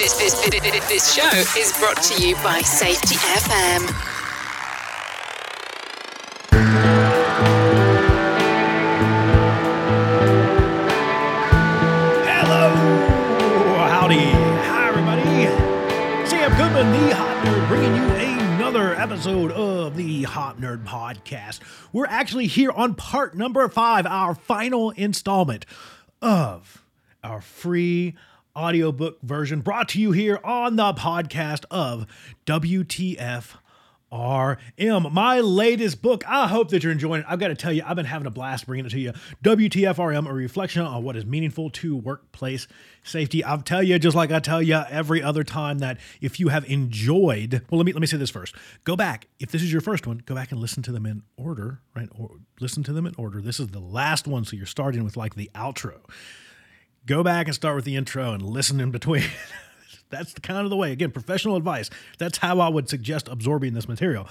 This, this, this, show is brought to you by Safety FM. Hello, howdy, hi everybody. Sam Goodman, the Hop Nerd, bringing you another episode of the Hop Nerd Podcast. We're actually here on part number five, our final installment of our free audiobook version brought to you here on the podcast of WTF RM, my latest book. I hope that you're enjoying it. I've got to tell you, I've been having a blast bringing it to you. WTFRM, a reflection on what is meaningful to workplace safety. I'll tell you, just like I tell you every other time, that if you have enjoyed, well, let me let me say this first. Go back. If this is your first one, go back and listen to them in order, right? Or listen to them in order. This is the last one, so you're starting with like the outro. Go back and start with the intro and listen in between. That's kind of the way. Again, professional advice. That's how I would suggest absorbing this material.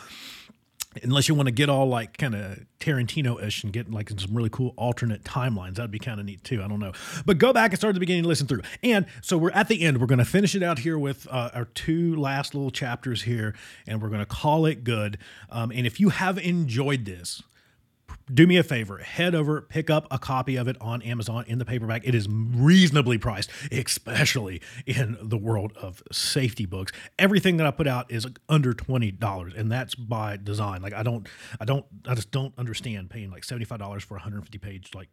Unless you want to get all like kind of Tarantino ish and get like some really cool alternate timelines. That'd be kind of neat too. I don't know. But go back and start at the beginning and listen through. And so we're at the end. We're going to finish it out here with uh, our two last little chapters here, and we're going to call it good. Um, and if you have enjoyed this, do me a favor head over pick up a copy of it on amazon in the paperback. It is reasonably priced especially in the world of safety books. Everything that i put out is under $20 and that's by design. Like i don't i don't i just don't understand paying like $75 for a 150 page like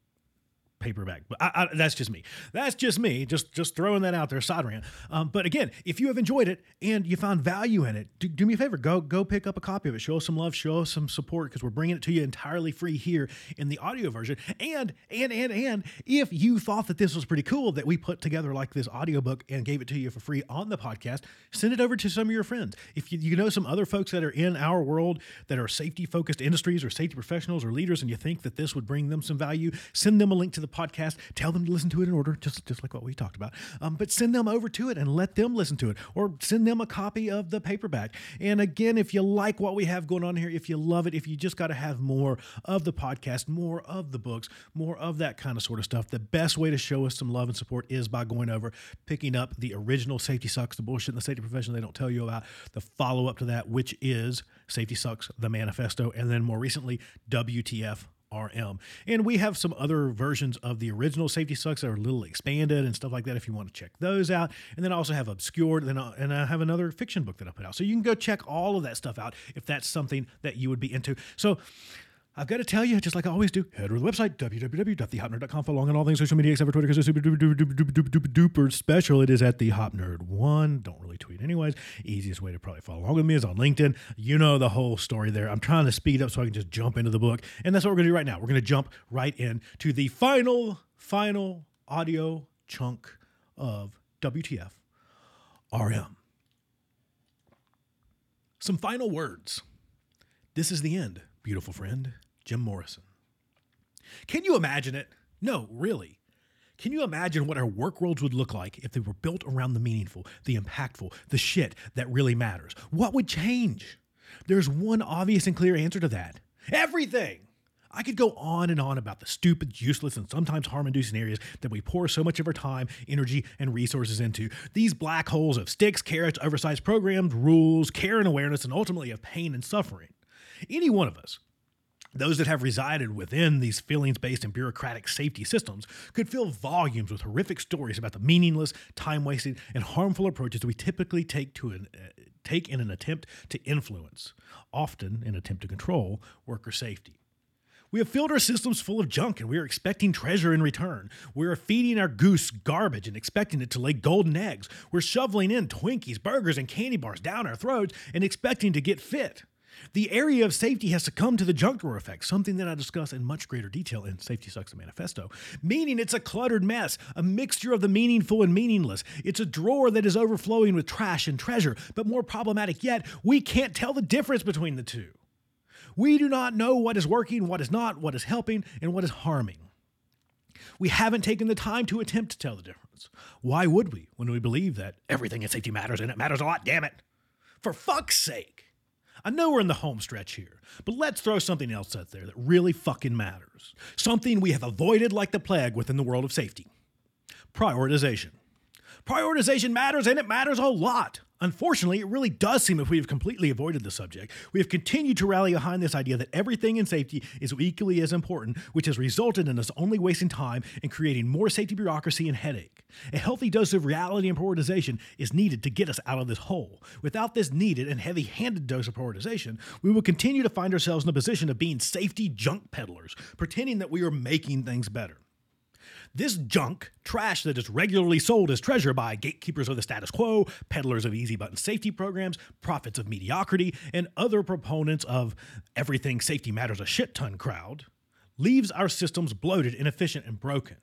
paperback. But I, I, that's just me. That's just me. Just just throwing that out there, side rant. Um, but again, if you have enjoyed it and you found value in it, do, do me a favor. Go go pick up a copy of it. Show us some love. Show us some support because we're bringing it to you entirely free here in the audio version. And and and and if you thought that this was pretty cool that we put together like this audiobook and gave it to you for free on the podcast, send it over to some of your friends. If you, you know some other folks that are in our world that are safety focused industries or safety professionals or leaders, and you think that this would bring them some value, send them a link to the podcast. Tell them to listen to it in order, just just like what we talked about. Um, but send them over to it and let them listen to it, or send them a copy of the paperback. And again, if you like what we have going on here, if you love it, if you just got to have more of the podcast, more of the books, more of that kind of sort of stuff, the best way to show us some love and support is by going over, picking up the original Safety Sucks, the bullshit in the safety profession they don't tell you about, the follow up to that, which is Safety Sucks, the manifesto, and then more recently, WTF RM. And we have some other versions of the original Safety Sucks that are a little expanded and stuff like that if you want to check those out. And then I also have Obscured, and, I, and I have another fiction book that I put out. So you can go check all of that stuff out if that's something that you would be into. So I've got to tell you, just like I always do, head over to the website, www.thehopnerd.com, for along on all things social media except for Twitter because it's super duper, duper, duper, duper, duper, duper special. It is at the Hop Nerd One. Don't really tweet anyways. Easiest way to probably follow along with me is on LinkedIn. You know the whole story there. I'm trying to speed up so I can just jump into the book. And that's what we're going to do right now. We're going to jump right in to the final, final audio chunk of WTF RM. Some final words. This is the end, beautiful friend. Jim Morrison. Can you imagine it? No, really. Can you imagine what our work worlds would look like if they were built around the meaningful, the impactful, the shit that really matters? What would change? There's one obvious and clear answer to that everything. I could go on and on about the stupid, useless, and sometimes harm inducing areas that we pour so much of our time, energy, and resources into. These black holes of sticks, carrots, oversized programs, rules, care and awareness, and ultimately of pain and suffering. Any one of us those that have resided within these feelings based and bureaucratic safety systems could fill volumes with horrific stories about the meaningless, time wasted, and harmful approaches we typically take, to an, uh, take in an attempt to influence, often an attempt to control, worker safety. We have filled our systems full of junk and we are expecting treasure in return. We are feeding our goose garbage and expecting it to lay golden eggs. We're shoveling in Twinkies, burgers, and candy bars down our throats and expecting to get fit. The area of safety has succumbed to the junk drawer effect, something that I discuss in much greater detail in Safety Sucks the Manifesto, meaning it's a cluttered mess, a mixture of the meaningful and meaningless. It's a drawer that is overflowing with trash and treasure, but more problematic yet, we can't tell the difference between the two. We do not know what is working, what is not, what is helping, and what is harming. We haven't taken the time to attempt to tell the difference. Why would we when we believe that everything in safety matters and it matters a lot, damn it? For fuck's sake. I know we're in the home stretch here, but let's throw something else out there that really fucking matters. Something we have avoided like the plague within the world of safety prioritization. Prioritization matters, and it matters a lot. Unfortunately, it really does seem if we have completely avoided the subject. We have continued to rally behind this idea that everything in safety is equally as important, which has resulted in us only wasting time and creating more safety bureaucracy and headache. A healthy dose of reality and prioritization is needed to get us out of this hole. Without this needed and heavy handed dose of prioritization, we will continue to find ourselves in a position of being safety junk peddlers, pretending that we are making things better. This junk, trash that is regularly sold as treasure by gatekeepers of the status quo, peddlers of easy button safety programs, prophets of mediocrity, and other proponents of everything safety matters a shit ton crowd, leaves our systems bloated, inefficient, and broken.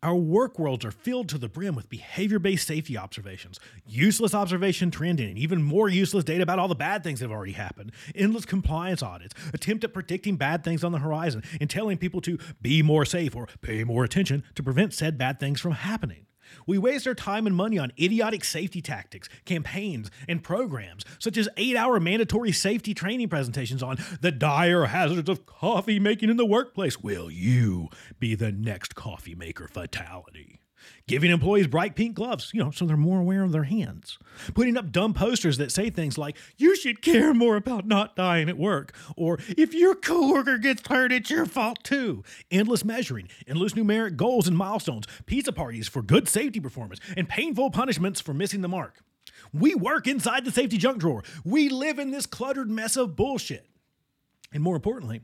Our work worlds are filled to the brim with behavior based safety observations, useless observation trending, and even more useless data about all the bad things that have already happened, endless compliance audits, attempt at predicting bad things on the horizon, and telling people to be more safe or pay more attention to prevent said bad things from happening. We waste our time and money on idiotic safety tactics, campaigns, and programs, such as eight hour mandatory safety training presentations on the dire hazards of coffee making in the workplace. Will you be the next coffee maker fatality? Giving employees bright pink gloves, you know, so they're more aware of their hands. Putting up dumb posters that say things like, you should care more about not dying at work, or if your coworker gets hurt, it's your fault too. Endless measuring, endless numeric goals and milestones, pizza parties for good safety performance, and painful punishments for missing the mark. We work inside the safety junk drawer. We live in this cluttered mess of bullshit. And more importantly,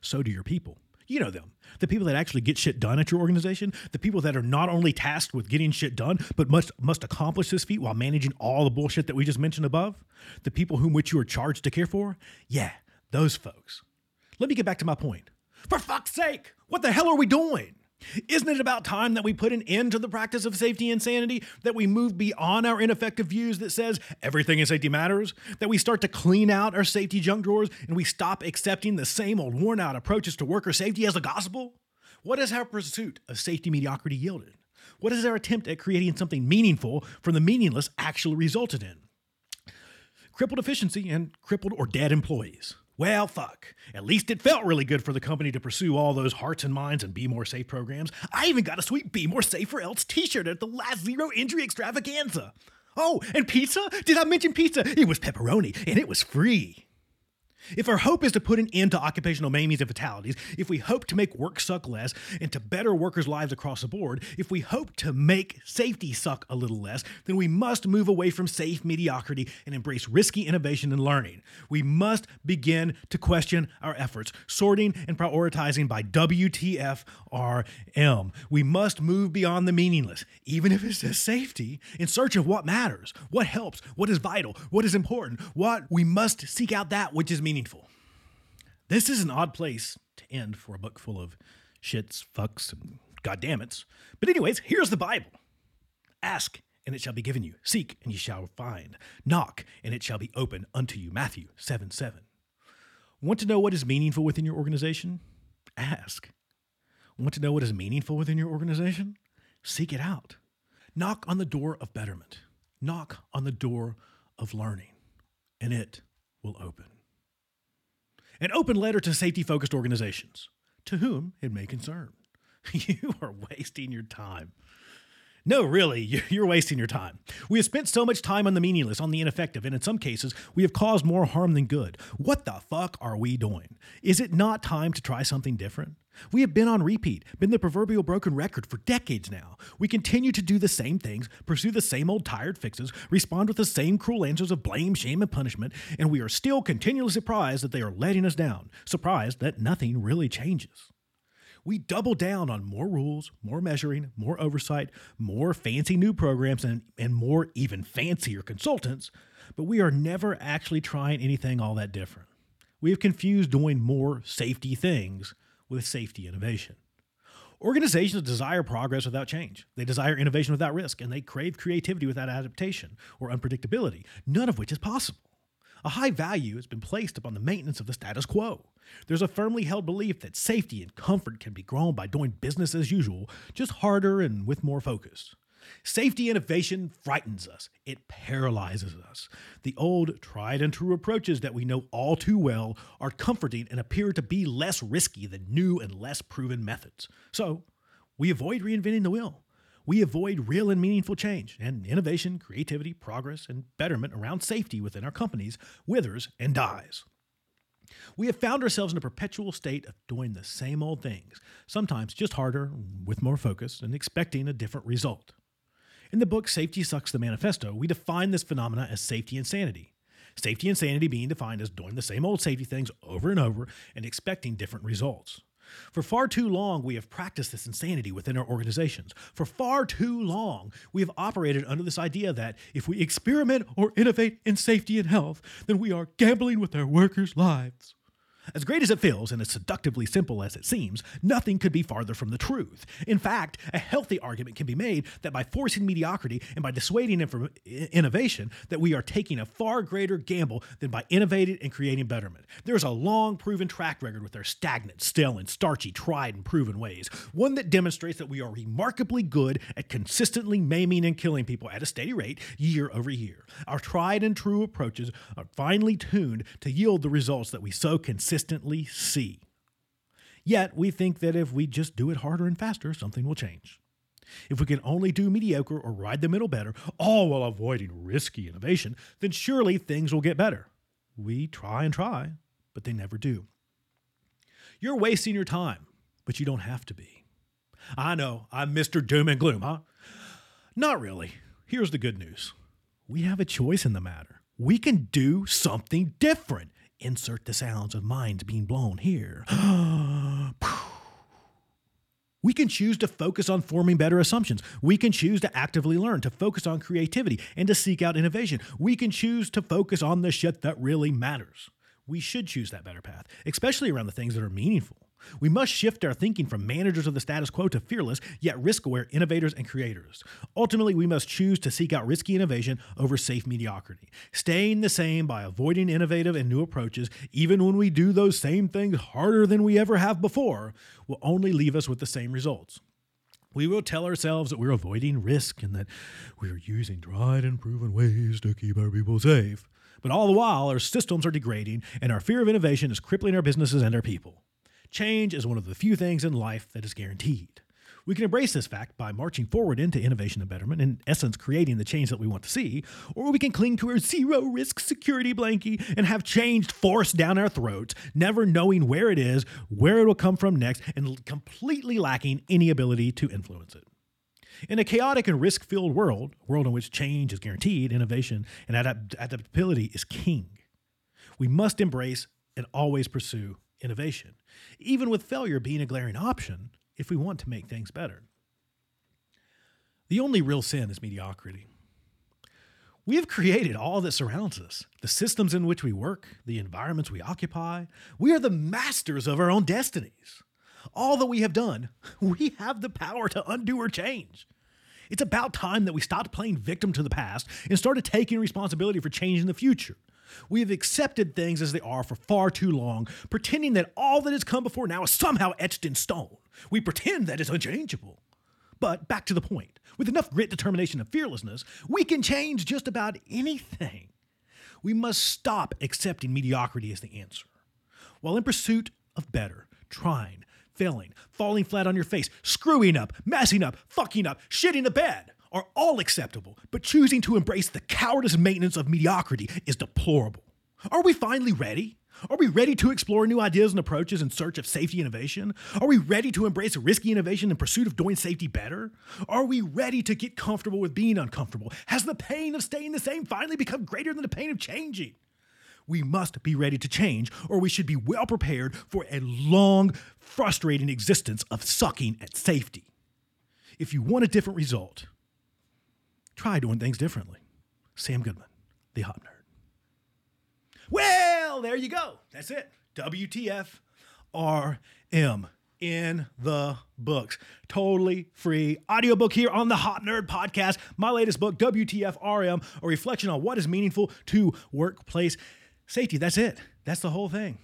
so do your people. You know them. The people that actually get shit done at your organization, the people that are not only tasked with getting shit done, but must must accomplish this feat while managing all the bullshit that we just mentioned above. The people whom which you are charged to care for. Yeah, those folks. Let me get back to my point. For fuck's sake, what the hell are we doing? Isn't it about time that we put an end to the practice of safety insanity? That we move beyond our ineffective views that says everything in safety matters? That we start to clean out our safety junk drawers and we stop accepting the same old worn out approaches to worker safety as the gospel? What has our pursuit of safety mediocrity yielded? What has our attempt at creating something meaningful from the meaningless actually resulted in? Crippled efficiency and crippled or dead employees. Well, fuck. At least it felt really good for the company to pursue all those hearts and minds and Be More Safe programs. I even got a sweet Be More Safe or Else t shirt at the last zero injury extravaganza. Oh, and pizza? Did I mention pizza? It was pepperoni and it was free. If our hope is to put an end to occupational maimings and fatalities, if we hope to make work suck less and to better workers' lives across the board, if we hope to make safety suck a little less, then we must move away from safe mediocrity and embrace risky innovation and learning. We must begin to question our efforts, sorting and prioritizing by WTFRM. We must move beyond the meaningless, even if it's just safety, in search of what matters, what helps, what is vital, what is important, what we must seek out that which is meaningful. This is an odd place to end for a book full of shits, fucks, and goddammits. But, anyways, here's the Bible Ask, and it shall be given you. Seek, and ye shall find. Knock, and it shall be open unto you. Matthew 7 7. Want to know what is meaningful within your organization? Ask. Want to know what is meaningful within your organization? Seek it out. Knock on the door of betterment. Knock on the door of learning, and it will open. An open letter to safety focused organizations, to whom it may concern. You are wasting your time. No, really, you're wasting your time. We have spent so much time on the meaningless, on the ineffective, and in some cases, we have caused more harm than good. What the fuck are we doing? Is it not time to try something different? We have been on repeat, been the proverbial broken record for decades now. We continue to do the same things, pursue the same old tired fixes, respond with the same cruel answers of blame, shame, and punishment, and we are still continually surprised that they are letting us down, surprised that nothing really changes. We double down on more rules, more measuring, more oversight, more fancy new programs, and, and more even fancier consultants, but we are never actually trying anything all that different. We have confused doing more safety things with safety innovation. Organizations desire progress without change. They desire innovation without risk, and they crave creativity without adaptation or unpredictability, none of which is possible. A high value has been placed upon the maintenance of the status quo. There's a firmly held belief that safety and comfort can be grown by doing business as usual, just harder and with more focus. Safety innovation frightens us, it paralyzes us. The old, tried and true approaches that we know all too well are comforting and appear to be less risky than new and less proven methods. So, we avoid reinventing the wheel. We avoid real and meaningful change, and innovation, creativity, progress, and betterment around safety within our companies withers and dies. We have found ourselves in a perpetual state of doing the same old things, sometimes just harder, with more focus, and expecting a different result. In the book Safety Sucks the Manifesto, we define this phenomena as safety insanity. Safety insanity being defined as doing the same old safety things over and over and expecting different results. For far too long, we have practiced this insanity within our organizations. For far too long, we have operated under this idea that if we experiment or innovate in safety and health, then we are gambling with our workers' lives. As great as it feels, and as seductively simple as it seems, nothing could be farther from the truth. In fact, a healthy argument can be made that by forcing mediocrity and by dissuading innovation, that we are taking a far greater gamble than by innovating and creating betterment. There's a long proven track record with our stagnant, stale, and starchy, tried and proven ways, one that demonstrates that we are remarkably good at consistently maiming and killing people at a steady rate year over year. Our tried and true approaches are finely tuned to yield the results that we so consistently consistently see. Yet we think that if we just do it harder and faster, something will change. If we can only do mediocre or ride the middle better, all while avoiding risky innovation, then surely things will get better. We try and try, but they never do. You're wasting your time, but you don't have to be. I know, I'm Mr. Doom and Gloom, huh? Not really. Here's the good news we have a choice in the matter. We can do something different. Insert the sounds of minds being blown here. we can choose to focus on forming better assumptions. We can choose to actively learn, to focus on creativity, and to seek out innovation. We can choose to focus on the shit that really matters. We should choose that better path, especially around the things that are meaningful. We must shift our thinking from managers of the status quo to fearless, yet risk aware innovators and creators. Ultimately, we must choose to seek out risky innovation over safe mediocrity, staying the same by avoiding innovative and new approaches, even when we do those same things harder than we ever have before, will only leave us with the same results. We will tell ourselves that we're avoiding risk and that we're using tried and proven ways to keep our people safe. But all the while, our systems are degrading and our fear of innovation is crippling our businesses and our people. Change is one of the few things in life that is guaranteed. We can embrace this fact by marching forward into innovation and betterment, in essence, creating the change that we want to see, or we can cling to our zero risk security blankie and have change forced down our throats, never knowing where it is, where it will come from next, and completely lacking any ability to influence it. In a chaotic and risk filled world, a world in which change is guaranteed, innovation and adapt- adaptability is king. We must embrace and always pursue innovation, even with failure being a glaring option if we want to make things better. The only real sin is mediocrity. We have created all that surrounds us the systems in which we work, the environments we occupy. We are the masters of our own destinies. All that we have done, we have the power to undo or change. It's about time that we stopped playing victim to the past and started taking responsibility for changing the future. We have accepted things as they are for far too long, pretending that all that has come before now is somehow etched in stone. We pretend that it's unchangeable. But back to the point with enough grit, determination, and fearlessness, we can change just about anything. We must stop accepting mediocrity as the answer. While in pursuit of better, trying, failing, falling flat on your face, screwing up, messing up, fucking up, shitting the bed, are all acceptable, but choosing to embrace the cowardice maintenance of mediocrity is deplorable. Are we finally ready? Are we ready to explore new ideas and approaches in search of safety innovation? Are we ready to embrace risky innovation in pursuit of doing safety better? Are we ready to get comfortable with being uncomfortable? Has the pain of staying the same finally become greater than the pain of changing? We must be ready to change, or we should be well prepared for a long, frustrating existence of sucking at safety. If you want a different result, Try doing things differently. Sam Goodman, the Hop Nerd. Well, there you go. That's it. WTF RM in the books. Totally free audiobook here on the Hop Nerd podcast. My latest book, WTF RM, a reflection on what is meaningful to workplace safety. That's it. That's the whole thing.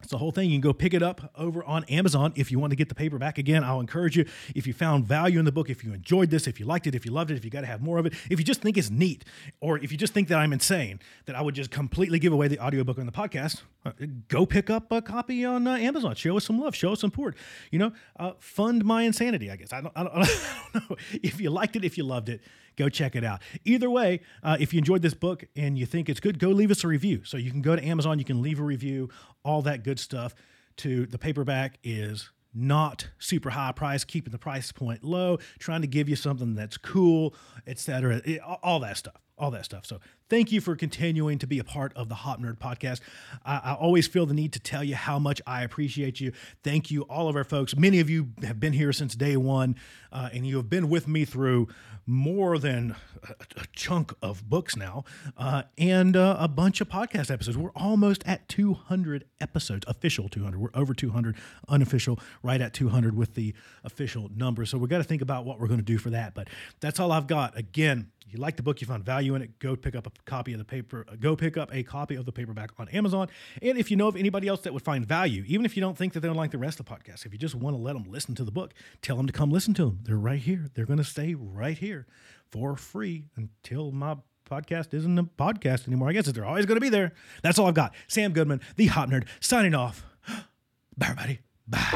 It's the whole thing. You can go pick it up over on Amazon if you want to get the paperback. Again, I'll encourage you if you found value in the book, if you enjoyed this, if you liked it, if you loved it, if you got to have more of it, if you just think it's neat, or if you just think that I'm insane, that I would just completely give away the audiobook on the podcast, uh, go pick up a copy on uh, Amazon. Show us some love, show us some support. You know, uh, fund my insanity, I guess. I don't, I don't, I don't know. If you liked it, if you loved it, go check it out. Either way, uh, if you enjoyed this book and you think it's good, go leave us a review. So you can go to Amazon, you can leave a review, all that good stuff. To the paperback is not super high price, keeping the price point low, trying to give you something that's cool, etc. All that stuff all that stuff. So thank you for continuing to be a part of the Hop Nerd podcast. I, I, always feel the need to tell you how much I appreciate you. Thank you, all of our folks. Many of you have been here since day one, uh, and you have been with me through more than a, a chunk of books now, uh, and uh, a bunch of podcast episodes. We're almost at 200 episodes, official 200. We're over 200, unofficial, right at 200 with the official number. So we've got to think about what we're going to do for that. But that's all I've got. Again, you like the book, you found value in it, go pick up a copy of the paper, uh, go pick up a copy of the paperback on Amazon. And if you know of anybody else that would find value, even if you don't think that they don't like the rest of the podcast, if you just want to let them listen to the book, tell them to come listen to them. They're right here. They're going to stay right here for free until my podcast isn't a podcast anymore. I guess they're always going to be there. That's all I've got. Sam Goodman, the Hop Nerd, signing off. Bye, everybody. Bye.